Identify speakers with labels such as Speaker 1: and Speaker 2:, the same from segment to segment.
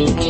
Speaker 1: Music.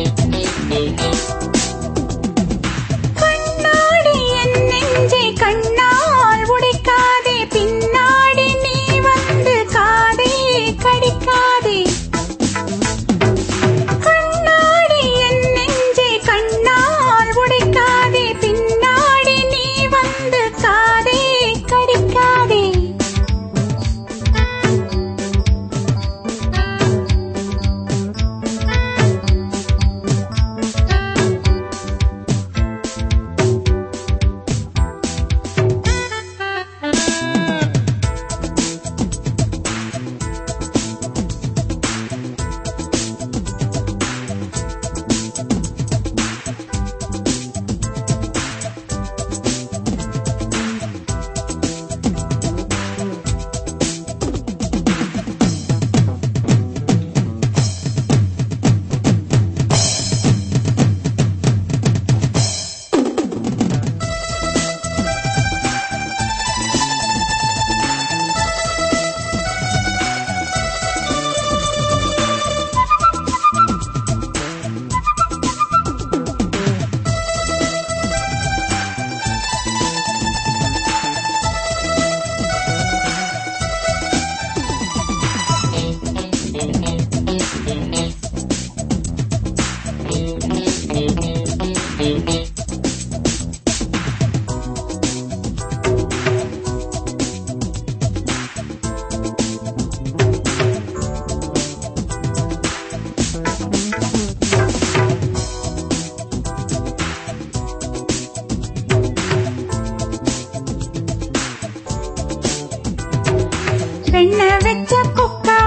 Speaker 1: வெண்ண வெச்ச குக்கா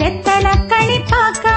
Speaker 1: வெத்தல கணிப்பாக்கா